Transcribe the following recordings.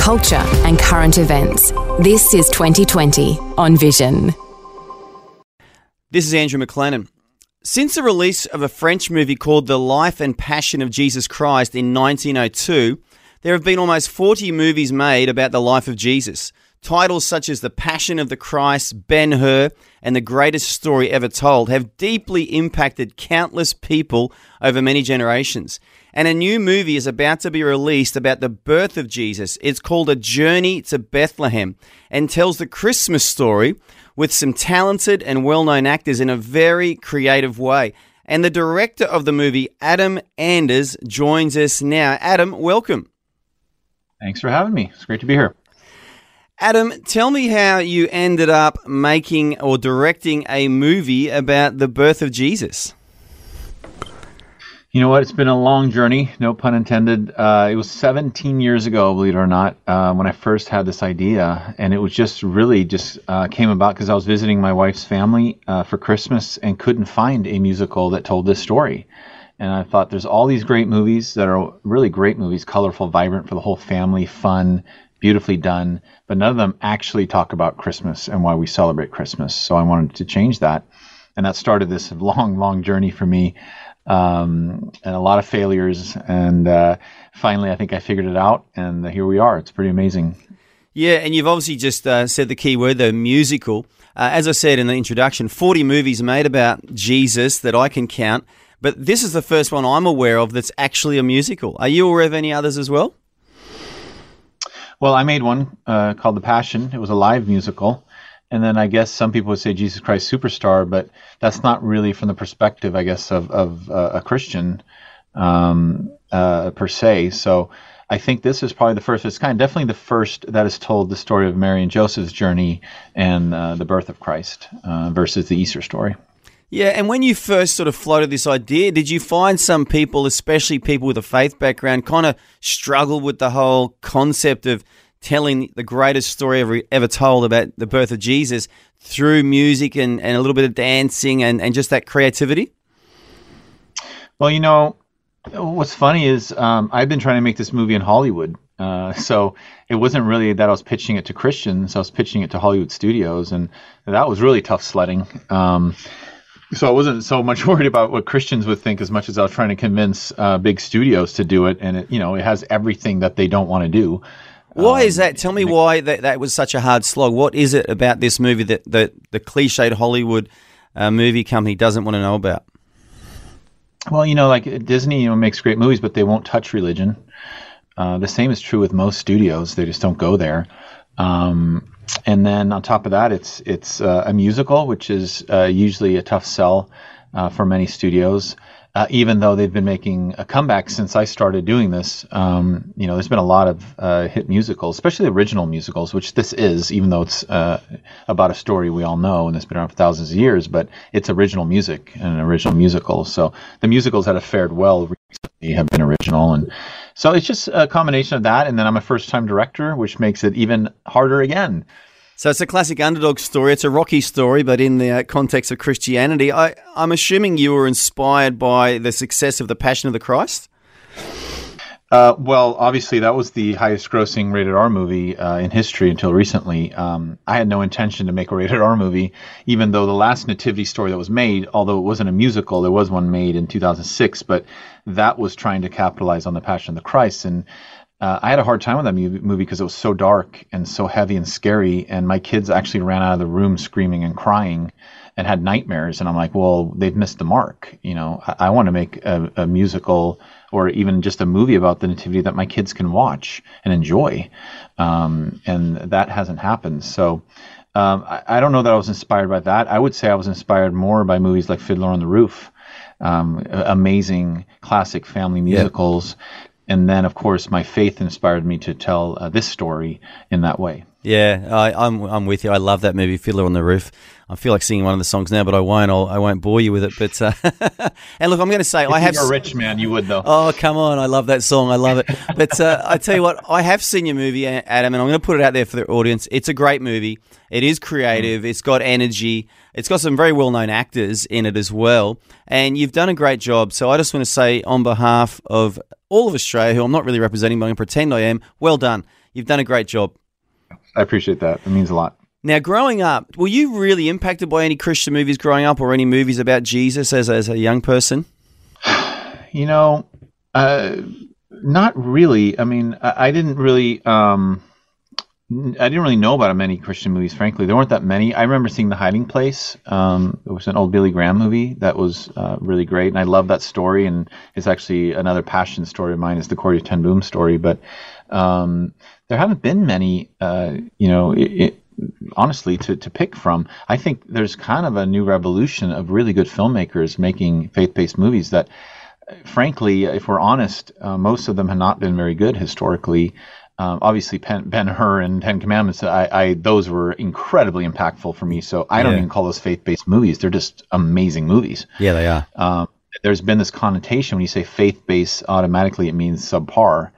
culture, and current events. This is 2020 on Vision. This is Andrew McLennan. Since the release of a French movie called The Life and Passion of Jesus Christ in 1902, there have been almost 40 movies made about the life of Jesus. Titles such as The Passion of the Christ, Ben Hur, and The Greatest Story Ever Told have deeply impacted countless people over many generations. And a new movie is about to be released about the birth of Jesus. It's called A Journey to Bethlehem and tells the Christmas story with some talented and well known actors in a very creative way. And the director of the movie, Adam Anders, joins us now. Adam, welcome. Thanks for having me. It's great to be here. Adam, tell me how you ended up making or directing a movie about the birth of Jesus. You know what? It's been a long journey, no pun intended. Uh, it was 17 years ago, believe it or not, uh, when I first had this idea, and it was just really just uh, came about because I was visiting my wife's family uh, for Christmas and couldn't find a musical that told this story. And I thought there's all these great movies that are really great movies, colorful, vibrant for the whole family, fun, beautifully done, but none of them actually talk about Christmas and why we celebrate Christmas. So I wanted to change that. And that started this long, long journey for me um, and a lot of failures. And uh, finally, I think I figured it out, and here we are. It's pretty amazing. Yeah, and you've obviously just uh, said the key word, the musical. Uh, as I said in the introduction, 40 movies made about Jesus that I can count, but this is the first one I'm aware of that's actually a musical. Are you aware of any others as well? Well, I made one uh, called The Passion. It was a live musical and then I guess some people would say Jesus Christ Superstar, but that's not really from the perspective, I guess, of, of uh, a Christian um, uh, per se. So I think this is probably the first. It's kind of definitely the first that has told the story of Mary and Joseph's journey and uh, the birth of Christ uh, versus the Easter story. Yeah, and when you first sort of floated this idea, did you find some people, especially people with a faith background, kind of struggle with the whole concept of telling the greatest story ever, ever told about the birth of Jesus through music and, and a little bit of dancing and, and just that creativity? Well, you know, what's funny is um, I've been trying to make this movie in Hollywood. Uh, so it wasn't really that I was pitching it to Christians. I was pitching it to Hollywood studios, and that was really tough sledding. Um, so I wasn't so much worried about what Christians would think as much as I was trying to convince uh, big studios to do it. And it, you know, it has everything that they don't want to do. Why um, is that? Tell me why that, that was such a hard slog. What is it about this movie that, that the cliched Hollywood uh, movie company doesn't want to know about? Well, you know, like Disney, you know, makes great movies, but they won't touch religion. Uh, the same is true with most studios; they just don't go there. Um, and then on top of that, it's it's uh, a musical, which is uh, usually a tough sell uh, for many studios uh, even though they've been making a comeback since I started doing this. Um, you know, there's been a lot of uh, hit musicals, especially original musicals, which this is, even though it's uh, about a story we all know and it's been around for thousands of years, but it's original music and an original musical. So the musicals that have fared well recently have been original. And so it's just a combination of that. And then I'm a first time director, which makes it even harder again. So it's a classic underdog story. It's a rocky story, but in the uh, context of Christianity, I, I'm assuming you were inspired by the success of The Passion of the Christ. Uh, well, obviously, that was the highest grossing rated R movie uh, in history until recently. Um, I had no intention to make a rated R movie, even though the last Nativity story that was made, although it wasn't a musical, there was one made in 2006, but that was trying to capitalize on the Passion of the Christ. And uh, I had a hard time with that movie because it was so dark and so heavy and scary, and my kids actually ran out of the room screaming and crying and had nightmares. And I'm like, well, they've missed the mark. You know, I, I want to make a, a, musical or even just a movie about the nativity that my kids can watch and enjoy, um, and that hasn't happened. So. Um, I, I, don't know that I was inspired by that. I would say I was inspired more by movies like Fiddler on the Roof, um, amazing classic family musicals and then of course my faith inspired me to tell uh, this story in that way Yeah, I, I'm I'm with you. I love that movie, Fiddler on the Roof. I feel like singing one of the songs now, but I won't. I'll, I won't bore you with it. But uh, and look, I'm going to say if I have. You're a rich man. You would though. Oh come on! I love that song. I love it. But uh, I tell you what, I have seen your movie, Adam, and I'm going to put it out there for the audience. It's a great movie. It is creative. It's got energy. It's got some very well known actors in it as well, and you've done a great job. So I just want to say, on behalf of all of Australia, who I'm not really representing, but I'm going to pretend I am, well done. You've done a great job. I appreciate that. It means a lot. Now, growing up, were you really impacted by any Christian movies growing up or any movies about Jesus as, as a young person? You know, uh, not really. I mean, I, I didn't really. Um, I didn't really know about many Christian movies, frankly. There weren't that many. I remember seeing The Hiding Place. Um, it was an old Billy Graham movie that was uh, really great, and I love that story. And it's actually another passion story of mine is the Corrie ten Boom story. But um, there haven't been many, uh, you know, it, it, honestly, to, to pick from. I think there's kind of a new revolution of really good filmmakers making faith-based movies that, frankly, if we're honest, uh, most of them have not been very good historically. Um, obviously, Ben Hur and Ten Commandments, I, I, those were incredibly impactful for me. So I don't even call those faith-based movies; they're just amazing movies. Yeah, they are. Um, there's been this connotation when you say faith-based, automatically it means subpar.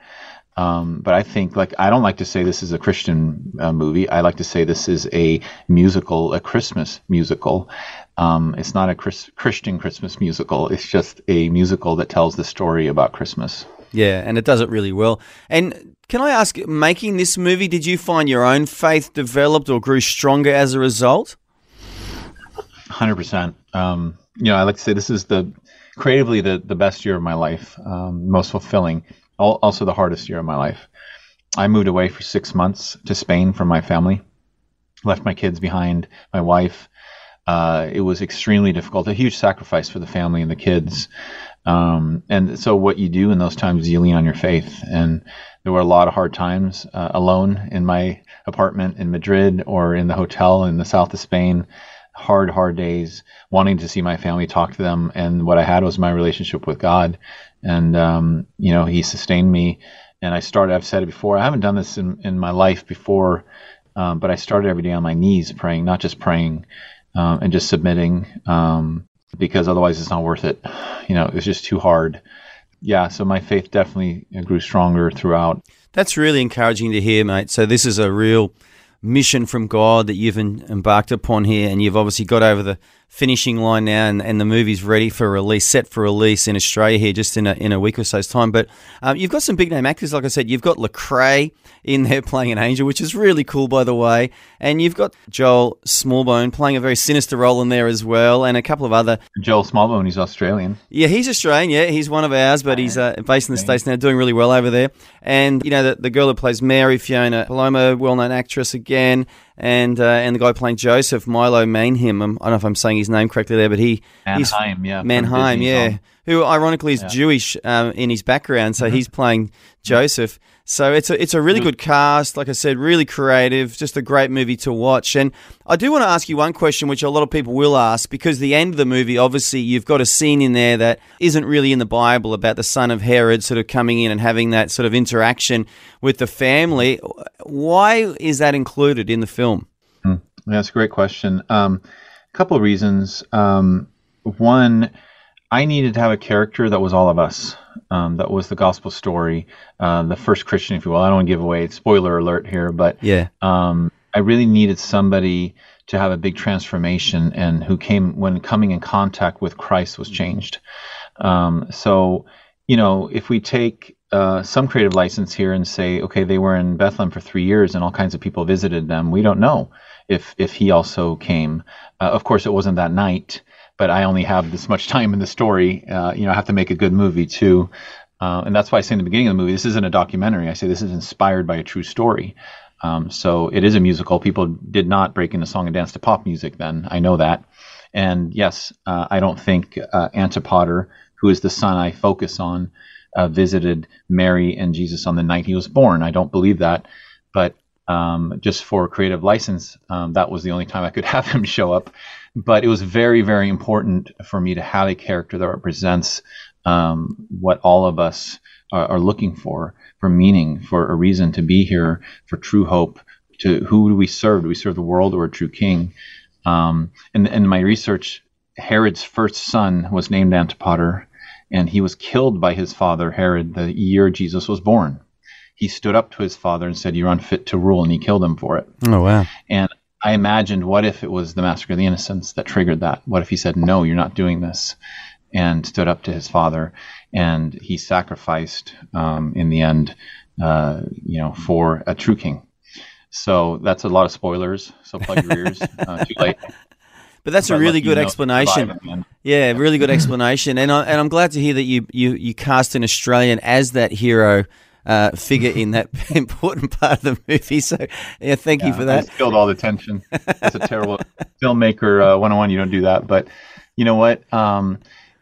Um, but I think, like, I don't like to say this is a Christian uh, movie. I like to say this is a musical, a Christmas musical. Um, it's not a Chris- Christian Christmas musical. It's just a musical that tells the story about Christmas. Yeah, and it does it really well. And can I ask, making this movie, did you find your own faith developed or grew stronger as a result? Hundred um, percent. You know, I like to say this is the creatively the the best year of my life, um, most fulfilling also the hardest year of my life. I moved away for six months to Spain from my family, left my kids behind, my wife. Uh, it was extremely difficult, a huge sacrifice for the family and the kids. Um, and so, what you do in those times is you lean on your faith. And there were a lot of hard times uh, alone in my apartment in Madrid or in the hotel in the south of Spain. Hard, hard days, wanting to see my family, talk to them. And what I had was my relationship with God and um, you know he sustained me. And I started. I've said it before. I haven't done this in in my life before, um, but I started every day on my knees praying, not just praying um, and just submitting, um, because otherwise it's not worth it. You know, it's just too hard. Yeah. So my faith definitely grew stronger throughout. That's really encouraging to hear, mate. So this is a real mission from God that you've embarked upon here, and you've obviously got over the finishing line now, and, and the movie's ready for release, set for release in Australia here just in a, in a week or so's time. But um, you've got some big name actors, like I said. You've got Lecrae in there playing an angel, which is really cool, by the way. And you've got Joel Smallbone playing a very sinister role in there as well, and a couple of other. Joel Smallbone, he's Australian. Yeah, he's Australian. Yeah, he's one of ours, but he's uh, based in the States now, doing really well over there. And, you know, the, the girl who plays Mary, Fiona Palomo, well known actress again and uh, and the guy playing Joseph, Milo Manheim. Um, I don't know if I'm saying his name correctly there, but he Manheim, yeah, Manheim, yeah, who ironically is yeah. Jewish um, in his background, so mm-hmm. he's playing Joseph. So it's a it's a really good cast. Like I said, really creative. Just a great movie to watch. And I do want to ask you one question, which a lot of people will ask, because the end of the movie, obviously, you've got a scene in there that isn't really in the Bible about the son of Herod sort of coming in and having that sort of interaction with the family. Why is that included in the film? Mm, that's a great question. Um, a couple of reasons. Um, one, I needed to have a character that was all of us. Um, that was the gospel story, uh, the first Christian, if you will. I don't want to give away spoiler alert here, but yeah, um, I really needed somebody to have a big transformation and who came when coming in contact with Christ was changed. Um, so, you know, if we take uh, some creative license here and say, okay, they were in Bethlehem for three years and all kinds of people visited them, we don't know if if he also came. Uh, of course, it wasn't that night but I only have this much time in the story. Uh, you know, I have to make a good movie too. Uh, and that's why I say in the beginning of the movie, this isn't a documentary. I say this is inspired by a true story. Um, so it is a musical. People did not break into song and dance to pop music then. I know that. And yes, uh, I don't think uh, Antipater, who is the son I focus on, uh, visited Mary and Jesus on the night he was born. I don't believe that. But um, just for creative license, um, that was the only time I could have him show up but it was very, very important for me to have a character that represents um, what all of us are, are, looking for, for meaning, for a reason to be here, for true hope, to who do we serve? Do we serve the world or a true king? Um, and in my research, Herod's first son was named Antipater, and he was killed by his father Herod the year Jesus was born. He stood up to his father and said, "You're unfit to rule," and he killed him for it. Oh wow! And I imagined, what if it was the massacre of the innocents that triggered that? What if he said, "No, you're not doing this," and stood up to his father, and he sacrificed um, in the end, uh, you know, for a true king. So that's a lot of spoilers. So plug your ears. Uh, too late. But that's But a really let you good know explanation. survive. Yeah, really good explanation, and I, and I'm glad to hear that you you you cast an Australian as that hero uh, figure in that important part of the movie. So yeah, thank you for that. killed all the tension. It's a terrible filmmaker uh, 101. You don't do that, but you know what? Um,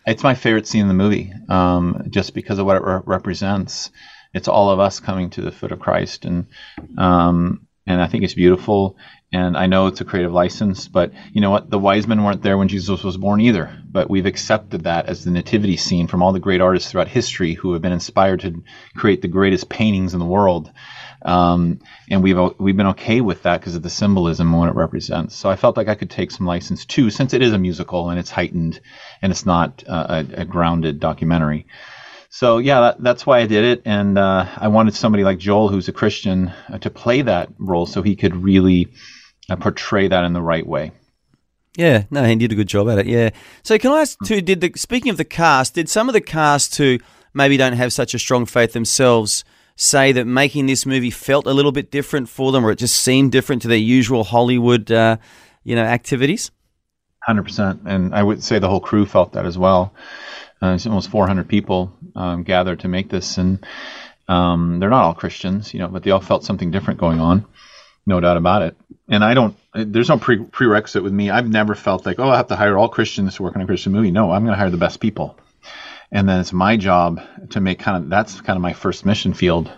it's my favorite scene in the movie, um, just because of what it re- represents. It's all of us coming to the foot of Christ, and um, and I think it's beautiful. And I know it's a creative license, but you know what? The wise men weren't there when Jesus was born either. But we've accepted that as the nativity scene from all the great artists throughout history who have been inspired to create the greatest paintings in the world. Um, and we've we've been okay with that because of the symbolism and what it represents. So I felt like I could take some license too, since it is a musical and it's heightened and it's not uh, a, a grounded documentary. So yeah, that, that's why I did it, and uh, I wanted somebody like Joel, who's a Christian, uh, to play that role, so he could really uh, portray that in the right way. Yeah, no, he did a good job at it. Yeah. So can I ask too? Did the speaking of the cast, did some of the cast who maybe don't have such a strong faith themselves say that making this movie felt a little bit different for them, or it just seemed different to their usual Hollywood, uh, you know, activities? Hundred percent, and I would say the whole crew felt that as well. Uh, it's almost 400 people um, gathered to make this, and um, they're not all Christians, you know, but they all felt something different going on, no doubt about it. And I don't, there's no pre- prerequisite with me. I've never felt like, oh, I have to hire all Christians to work on a Christian movie. No, I'm going to hire the best people, and then it's my job to make kind of that's kind of my first mission field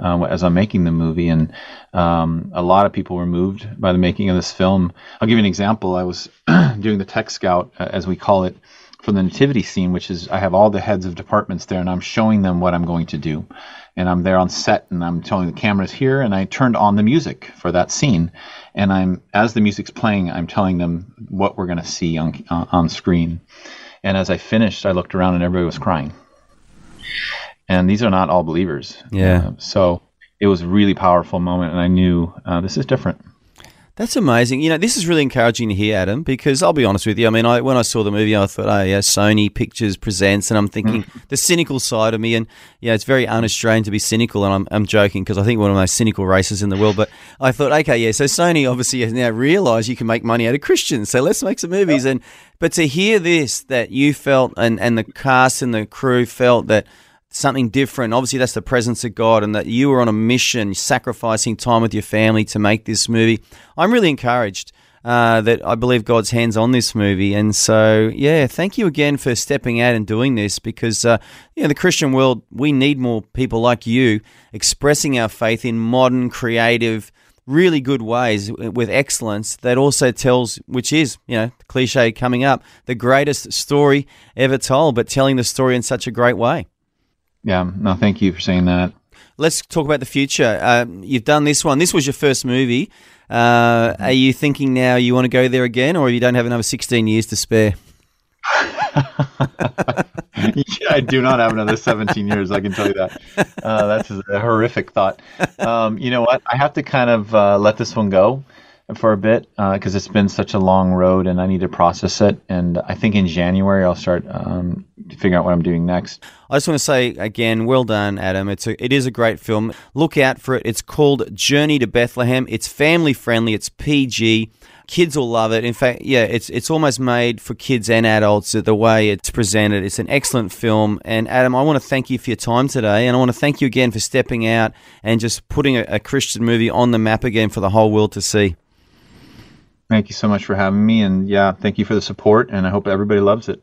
uh, as I'm making the movie. And um, a lot of people were moved by the making of this film. I'll give you an example. I was doing the tech scout, uh, as we call it, for the nativity scene, which is I have all the heads of departments there, and I'm showing them what I'm going to do. And I'm there on set, and I'm telling the cameras here, and I turned on the music for that scene. And I'm as the music's playing, I'm telling them what we're going to see on uh, on screen. And as I finished, I looked around, and everybody was crying. And these are not all believers. Yeah. Uh, so it was a really powerful moment, and I knew uh, this is different. That's amazing. You know, this is really encouraging to hear, Adam, because I'll be honest with you. I mean, I, when I saw the movie, I thought, oh, yeah, Sony Pictures presents, and I'm thinking mm. the cynical side of me. And, yeah, it's very un Australian to be cynical, and I'm, I'm joking because I think one of the most cynical races in the world. But I thought, okay, yeah, so Sony obviously has now realised you can make money out of Christians, so let's make some movies. And But to hear this, that you felt, and, and the cast and the crew felt that something different. Obviously, that's the presence of God, and that you were on a mission, sacrificing time with your family to make this movie. I'm really encouraged uh, that I believe God's hands on this movie, and so yeah, thank you again for stepping out and doing this because uh, you know the Christian world we need more people like you expressing our faith in modern, creative. Really good ways with excellence that also tells, which is, you know, cliche coming up, the greatest story ever told, but telling the story in such a great way. Yeah. No, thank you for saying that. Let's talk about the future. Uh, you've done this one. This was your first movie. Uh, are you thinking now you want to go there again, or you don't have another 16 years to spare? I do not have another 17 years. I can tell you that. Uh, that's a horrific thought. Um, you know what? I have to kind of uh, let this one go for a bit because it's been such a long road, and I need to process it. And I think in January I'll start um, figuring out what I'm doing next. I just want to say again, well done, Adam. It's a, it is a great film. Look out for it. It's called Journey to Bethlehem. It's family friendly. It's PG. Kids will love it. In fact, yeah, it's it's almost made for kids and adults. The way it's presented, it's an excellent film. And Adam, I want to thank you for your time today, and I want to thank you again for stepping out and just putting a, a Christian movie on the map again for the whole world to see. Thank you so much for having me, and yeah, thank you for the support, and I hope everybody loves it.